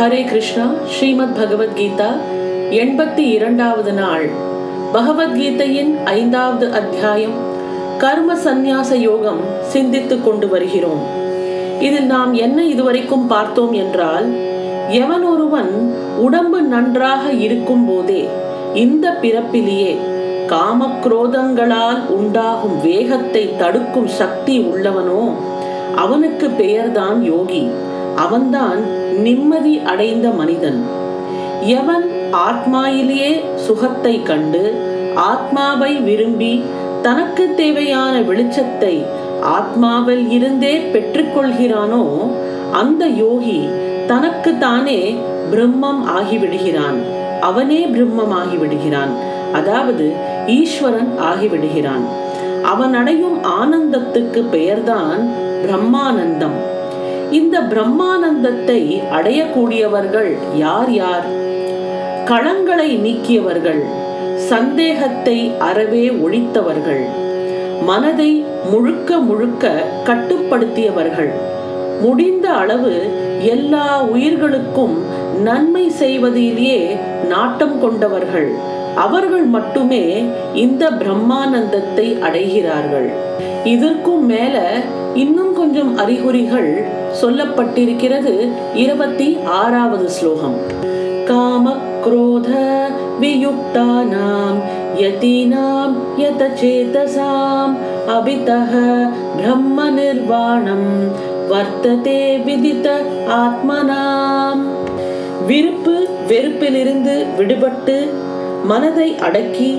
ஹரே கிருஷ்ணா ஸ்ரீமத் பகவத்கீதா எண்பத்தி இரண்டாவது நாள். பகவத்கீதையின் ஐந்தாவது அத்தியாயம் கர்ம சந்நியாச யோகம் சிந்தித்துக் கொண்டு வருகிறோம். இதில் நாம் என்ன இதுவரைக்கும் பார்த்தோம் என்றால் எவனொருவன் உடம்பு நன்றாக இருக்கும் போதே இந்த பிறப்பிலேயே காமக்ரோதங்களால் உண்டாகும் வேகத்தை தடுக்கும் சக்தி உள்ளவனோ அவனுக்கு பெயர்தான் யோகி. அவன்தான் நிம்மதி அடைந்த மனிதன். எவன் ஆத்மாயிலேயே சுகத்தை கண்டு ஆத்மாவை விரும்பி தனக்கு தேவையான வெளிச்சத்தை ஆத்மாவில் இருந்தே பெற்றுக்கொள்கிறானோ அந்த யோகி தனக்கு தானே பிரம்மம் ஆகிவிடுகிறான். அவனே பிரம்மம் ஆகிவிடுகிறான். அதாவது ஈஸ்வரன் ஆகிவிடுகிறான். அவன் அடையும் ஆனந்தத்துக்கு பெயர்தான் பிரம்மானந்தம். இந்த பிரம்மானந்தத்தை அடையக்கூடியவர்கள் யார் யார்? களங்களை நீக்கியவர்கள் சந்தேகத்தை அறவே ஒழித்தவர்கள் மனதை முழுக்க முழுக்க கட்டுப்படுத்தியவர்கள். முடிந்த அளவு எல்லா உயிர்களுக்கும் நன்மை செய்வதிலேயே நாட்டம் கொண்டவர்கள். அவர்கள் மட்டுமே இந்த பிரம்மானந்தத்தை அடைகிறார்கள். இதற்கும் மேல இன்னும் கொஞ்சம் அறிகுறிகள் சொல்லப்பட்டிருக்கிறது இருபத்தி ஆறாவது ஸ்லோகம் காம क्रोध वियुक्तानां यतीनां यतचेतसाम् अभितः ब्रह्मनिर्वाणं வர்த்ததே விதித்த ஆத்மனாம் விருப்பு வெறுப்பிலிருந்து விடுபட்டு மனதை அடக்கி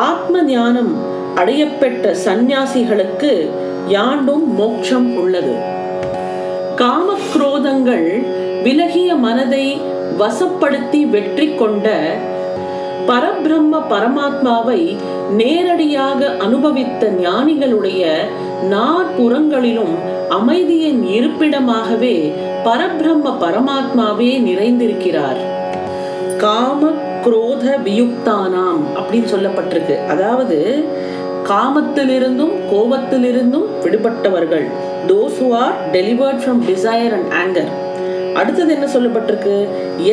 ஆத்ம ஞானம் அடையப்பெற்ற சந்நியாசிகளுக்கு யாண்டும் மோட்சம் உள்ளது. காமக்ரோதங்கள் விலகிய மனதை வசப்படுத்தி வெற்றி கொண்ட பரபிரம்ம பரமாத்மாவை நேரடியாக அனுபவித்த ஞானிகளுடைய நாற்புறங்களிலும் அமைதியின் இருப்பிடமாகவே பரபிரம்ம பரமாத்மாவே நிறைந்திருக்கிறார். காம குரோத வியுக்தானாம் அப்படின்னு சொல்லப்பட்டிருக்கு. அதாவது காமத்திலிருந்தும் கோபத்திலிருந்தும் விடுபட்டவர்கள். Those who are delivered from desire and anger அடுத்தது என்ன சொல்லப்பட்டிருக்கு?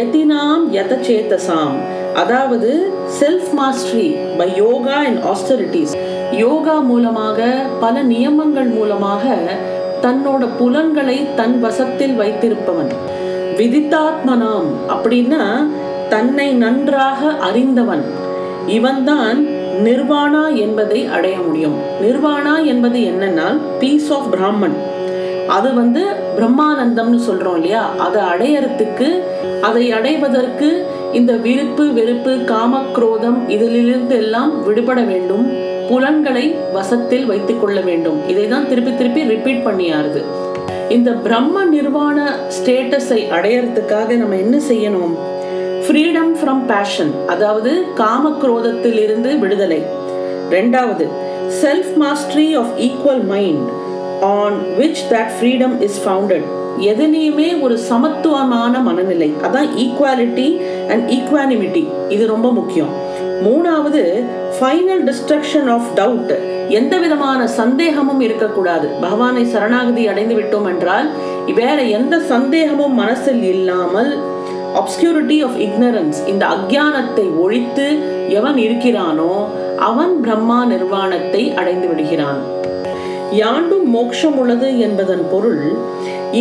எதினாம் யத சேத்தசாம் அதாவது self mastery by yoga and austerities yoga மூலமாக பல நியமங்கள் மூலமாக தன்னோட புலன்களை தன் வசத்தில் வைத்திருப்பவன். விதித்தாத்மனாம் அப்படின்னா தன்னை நன்றாக அறிந்தவன். இவன்தான் நிர்வாணா என்பதை அடைய முடியும். நிர்வாணா என்பது என்னன்னா பீஸ் ஆஃப் பிராமன் அது வந்து பிரம்மானந்தம்னு சொல்றோம் இல்லையா? அதை அடையறதுக்கு அதை அடைவதற்கு இந்த விருப்பு வெறுப்பு காமக்ரோதம் இதிலிருந்து எல்லாம் விடுபட வேண்டும். புலன்களை வசத்தில் வைத்துக் கொள்ள வேண்டும். இதை தான் திருப்பி திருப்பி ரிப்பீட் பண்ணியாருது. இந்த பிரம்ம நிர்வாண ஸ்டேட்டஸை அடையறதுக்காக நம்ம என்ன செய்யணும்? ஃப்ரீடம் ஃப்ரம் பேஷன் அதாவது காமக்ரோதத்தில் இருந்து விடுதலை. ரெண்டாவது self mastery of equal mind on which that freedom is founded எதுலேயுமே ஒரு சமத்துவமான மனநிலை அதான் ஈக்குவாலிட்டி அண்ட் ஈக்குவானிமிட்டி இது ரொம்ப முக்கியம். மூணாவது ஃபைனல் டிஸ்ட்ரக்ஷன் ஆஃப் டவுட் எந்த விதமான சந்தேகமும் இருக்கக்கூடாது. பகவானை சரணாகதி அடைந்து விட்டோம் என்றால் வேற எந்த சந்தேகமும் மனசில் இல்லாமல் அப்ஸ்கியூரிட்டி ஆஃப் இக்னரன்ஸ் இந்த அக்ஞானத்தை ஒழித்து எவன் இருக்கிறானோ அவன் பிரம்மா நிர்வாணத்தை அடைந்து விடுகிறான். யாண்டும் மோட்சம் உள்ளது என்பதன் பொருள்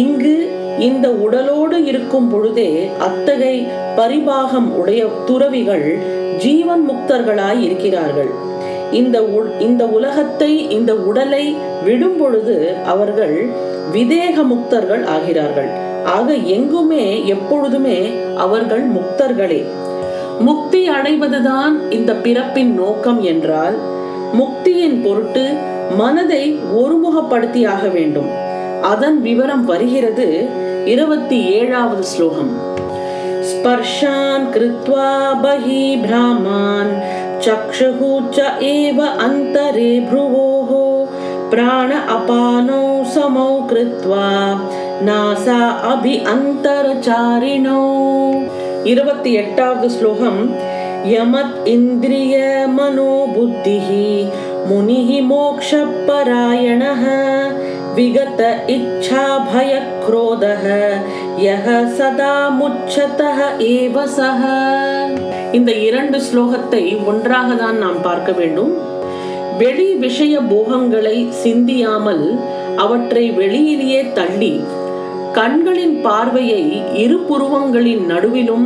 இங்கு இந்த உடலோடு இருக்கும் பொழுதே அத்தகை பரிபாகம் உடைய துறவிகள் ஜீவன் முக்தர்களாய் இருக்கிறார்கள். இந்த இந்த உலகத்தை இந்த உடலை விடும் பொழுது அவர்கள் விதேக முக்தர்கள் ஆகிறார்கள். ஆக எங்குமே எப்பொழுதுமே அவர்கள் முக்தர்களே முக்தி அடைவதுதான் இந்த பிறப்பின் நோக்கம் என்றால் முக்தியின் பொருட்டு மனதை ஒருமுகப்படுத்தியாக வேண்டும் அதன் விவரம் வருகிறது இருபத்தி ஏழாவது ஸ்லோகம் ஸ்பர்ஷான் கிருத்வா பஹி பிராமான் चक्षुः च एव अन्तरे भ्रुवोः प्राण अपानौ समौ कृत्वा नासा अभि अन्तरचारिणौ இருபத்தி எட்டாவது ஸ்லோகம் யமத் இந்திரிய மனோ புத்திஹி முனிஹி மோக்ஷ பராயணः विगत इच्छा भय क्रोधः யக சதா முச்சதः ஏவ சஹ இந்த இரண்டு ஸ்லோகத்தை ஒன்றாக தான் நாம் பார்க்க வேண்டும் வெளி விஷய போகங்களை சிந்தியாமல் அவற்றை வெளியிலேயே தள்ளி கண்களின் பார்வையை இரு புருவங்களின் நடுவிலும்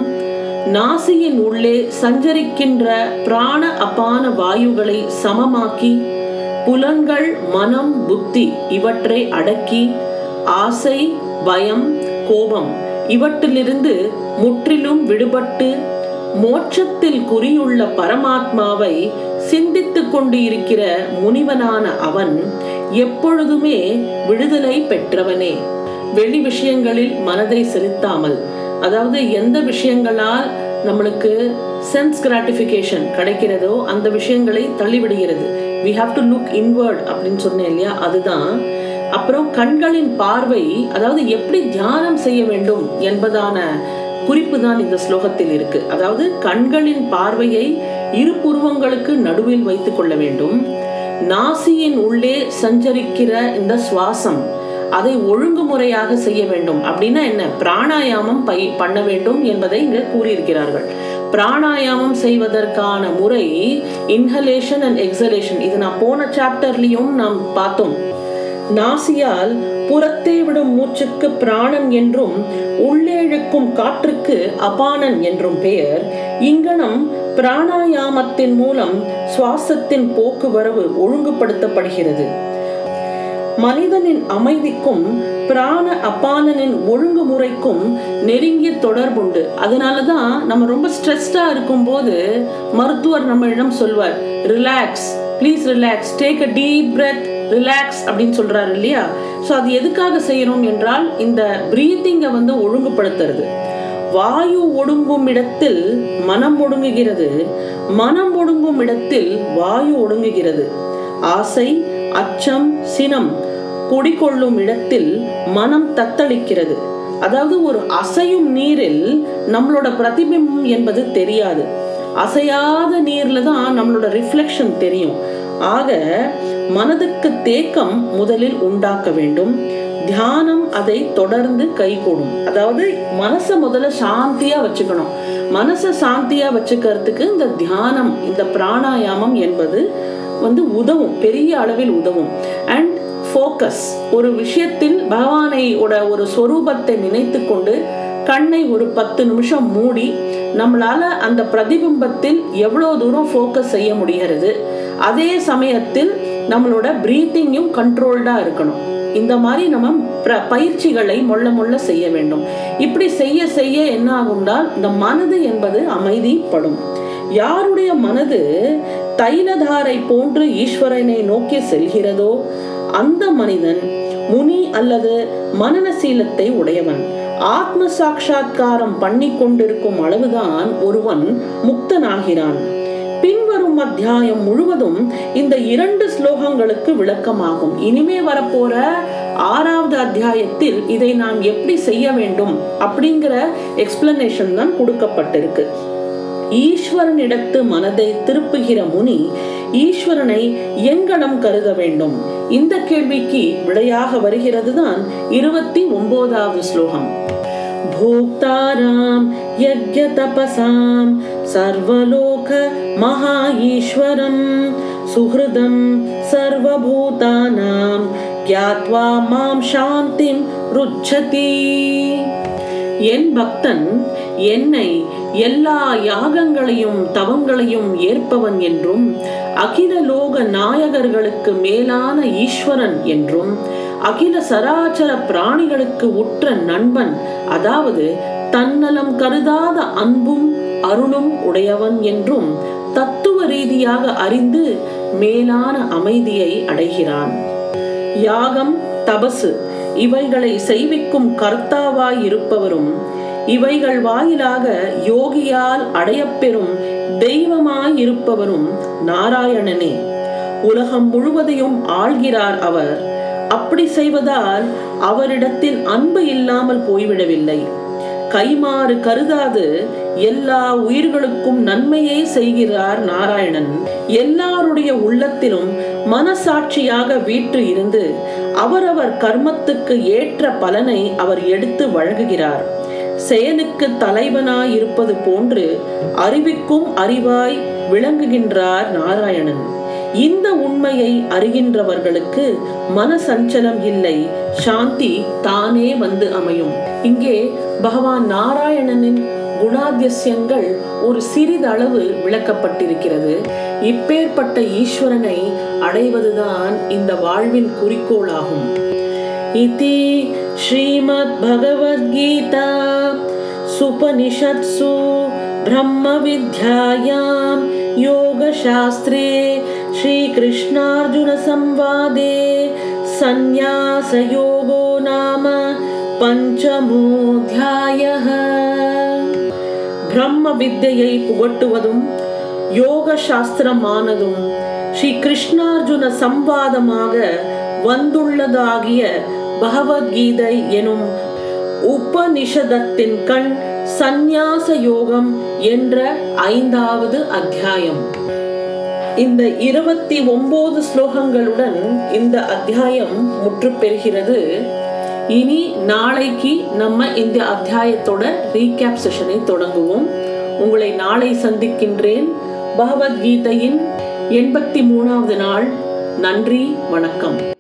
நாசியின் உள்ளே சஞ்சரிக்கின்ற பிராண அபான வாயுகளை சமமாக்கி புலன்கள் மனம் புத்தி இவற்றை அடக்கி ஆசை பயம் கோபம் இவற்றிலிருந்து முற்றிலும் விடுபட்டு மோட்சத்தில் குறியுள்ள பரமாத்மாவை சிந்தித்துக் கொண்டு இருக்கிற முனிவனான அவன் எப்பொழுதுமே விடுதலை பெற்றவனே. வெளி விஷயங்களில் மனதை செலுத்தாமல் அதாவது எந்த விஷயங்களால் நம்மளுக்கு சென்ஸ் கிராட்டிஃபிகேஷன் கிடைக்கிறதோ அந்த விஷயங்களை தள்ளிவிடுகிறது. We have to look inward அப்படின்னு சொன்னேன் இல்லையா? அதுதான். அப்புறம் கண்களின் பார்வை அதாவது எப்படி தியானம் செய்ய வேண்டும் என்பதான குறிப்பு தான் இந்த ஸ்லோகத்தில் இருக்கு. அதாவது கண்களின் பார்வையை இரு புருவங்களுக்கு நடுவில் வைத்துக் கொள்ள வேண்டும். நாசியின் உள்ளே சஞ்சரிக்கிற இந்த சுவாசம் அதை ஒழுங்குமுறையாக செய்ய வேண்டும். அப்படின்னா என்ன? பிராணாயாமம் பை பண்ண வேண்டும் என்பதை இங்கு கூறியிருக்கிறார்கள். பிராணாயாமம் செய்வதற்கான முறை இன்ஹலேஷன் அண்ட் எக்ஸலேஷன் இது நான் போன சாப்டர்லயும் நாம் பார்த்தோம். நாசியால் புறத்தே விடும் மூச்சுக்கு பிராணன் என்றும் உள்ளே இழுக்கும் காற்றுக்கு அபானன் என்றும் பெயர். இங்கனம் பிராணாயாமத்தின் மூலம் சுவாசத்தின் போக்குவரவு ஒழுங்குபடுத்தப்படுகிறது. மனிதனின் அமைதிக்கும் பிராண அப்பானனின் ஒழுங்குமுறைக்கும் நெருங்கிய தொடர்புண்டு. அதனாலதான் நம்ம ரொம்ப ஸ்ட்ரெஸ்டா இருக்கும் போது மருத்துவர் நம்மளிடம் சொல்வார் relax please relax take a deep breath relax அப்படின்னு சொல்றாரு இல்லையா? ஸோ அது எதுக்காக செய்யணும் என்றால் இந்த ப்ரீத்திங்கை வந்து ஒழுங்குபடுத்துறது. வாயு ஒடுங்கும் இடத்தில் மனம் ஒடுங்குகிறது. மனம் ஒடுங்கும் இடத்தில் வாயு ஒடுங்குகிறது. ஆசை அச்சம் சினம் குடிகொள்ளும் இடத்தில் மனம் தத்தளிக்கிறது. அதாவது ஒரு அசையும் நீரில் நம்மளோட பிரதிபிம்பம் என்பது தெரியாது. அசையாத நீர்ல தான் நம்மளோட ரிஃப்ளெக்ஷன் தெரியும். ஆக மனதுக்கு தேக்கம் முதலில் உண்டாக்க வேண்டும். தியானம் அதை தொடர்ந்து கைகூடும். அதாவது மனசை முதல்ல சாந்தியா வச்சுக்கணும். மனசை சாந்தியா வச்சுக்கிறதுக்கு இந்த தியானம் இந்த பிராணாயாமம் என்பது வந்து உதவும் பெரிய அளவில் உதவும். அண்ட் ஃபோக்கஸ் ஒரு விஷயத்தில் பகவானை ஒரு ஸ்வரூபத்தை நினைத்து கொண்டு கண்ணை ஒரு பத்து நிமிஷம் மூடி நம்மளால அந்த பிரதிபிம்பத்தில் எவ்வளோ தூரம் ஃபோக்கஸ் செய்ய முடிகிறது அதே சமயத்தில் நம்மளோட பிரீத்திங்கும் கண்ட்ரோல்டா இருக்கணும். இந்த மாதிரி நம்ம பிர- பயிற்சிகளை மொள்ள மொள்ள செய்ய வேண்டும். இப்படி செய்ய செய்ய என்ன ஆகும்னா இந்த மனது என்பது அமைதிப்படும். யாருடைய மனது தைலதாரை போன்று ஈஸ்வரனை நோக்கி செல்கிறதோ? அந்த மனிதன் முனி அல்லது மனநசீலத்தை உடையவன். ஆத்ம சாட்சா்காரம் பண்ணி கொண்டிருக்கும் அளவுதான் ஒருவன் முக்தனாகிறான். பின்வரும் அத்தியாயம் முழுவதும் இந்த இரண்டு ஸ்லோகங்களுக்கு விளக்கமாகும். இனிமே வரப்போற ஆறாவது அத்தியாயத்தில் இதை நாம் எப்படி செய்ய வேண்டும் அப்படிங்கிற எக்ஸ்பிளனேஷன் தான் கொடுக்கப்பட்டிருக்கு. ஈஸ்வரனிடத்து மனதை திருப்புகிற முனி ஈஸ்வரனை எங்கனம் கருத வேண்டும் இந்த கேள்விக்கு விடையாக வருகிறது தான் இருபத்தி ஒன்பதாவது ஸ்லோகம் भोक्तारां यज्ञतपसां सर्वलोक महा ईश्वरं सुहृदं सर्वभूतानां ज्ञात्वा मां शान्तिं रुच्छति என் பக்தன் என்னை எல்லா யாகங்களையும் தவங்களையும் ஏற்பவன் என்றும் அகில லோக நாயகர்களுக்கு மேலான ஈஸ்வரன் என்றும் அகில சராச்சர பிராணிகளுக்கு உற்ற நண்பன் அதாவது தன்னலம் கருதாத அன்பும் அருளும் உடையவன் என்றும் தத்துவ ரீதியாக அறிந்து மேலான அமைதியை அடைகிறான். யாகம் தபசு இவைகளை செய்விக்கும் கர்த்தாவாய் இருப்பவரும் இவைகள் வாயிலாக யோகியால் அடையப்பெறும் தெய்வமாயிருப்பவரும் நாராயணனே. உலகம் முழுவதையும் ஆள்கிறார் அவர். அப்படி செய்வதால் அவரிடத்தில் அன்பு இல்லாமல் போய்விடவில்லை. கைமாறு கருதாது எல்லா உயிர்களுக்கும் நன்மையே செய்கிறார் நாராயணன். எல்லாருடைய உள்ளத்திலும் மனசாட்சியாக வீற்று இருந்து அவரவர் கர்மத்துக்கு ஏற்ற பலனை அவர் எடுத்து வழங்குகிறார். செயலுக்கு தலைவனாய் இருப்பது போன்று அறிவிக்கும் அறிவாய் விளங்குகின்றார் நாராயணன். இந்த உண்மையை அறிகின்றவர்களுக்கு மன சஞ்சலம் இல்லை. சாந்தி தானே வந்து அமையும். இங்கே பகவான் நாராயணனின் குணாதிசயங்கள் ஒரு சிறிதளவு விளக்கப்பட்டிருக்கிறது. இப்பேற்பட்ட ஈஸ்வரனை அடைவதுதான் இந்த வாழ்வின் குறிக்கோளாகும். இதி ஸ்ரீமத் பகவத்கீதா சுபனிஷத்சு பிரம்ம வித்யாயாம் योगशास्त्रे श्रीकृष्णार्जुनसंवादे सन्न्यासयोगो नाम பஞ்சமோத்தியாயः பிரம்ம வித்தையை புகட்டுவதும் யோக சாஸ்திரமானதும் ஸ்ரீ கிருஷ்ணார்ஜுன சம்வாதமாக வந்துள்ளதாகிய பகவத்கீதை எனும் உபனிஷதத்தின் கண் சந்நியாச யோகம் என்ற ஐந்தாவது அத்தியாயம். இந்த இருபத்தி ஒன்பது ஸ்லோகங்களுடன் இந்த அத்தியாயம் முற்று பெறுகிறது இனி நாளைக்கு நம்ம இந்த அத்தியாயத்தோட ரீகேப் செஷனை தொடங்குவோம். உங்களை நாளை சந்திக்கின்றேன். பகவத்கீதையின் எண்பத்தி மூணாவது நாள். நன்றி வணக்கம்.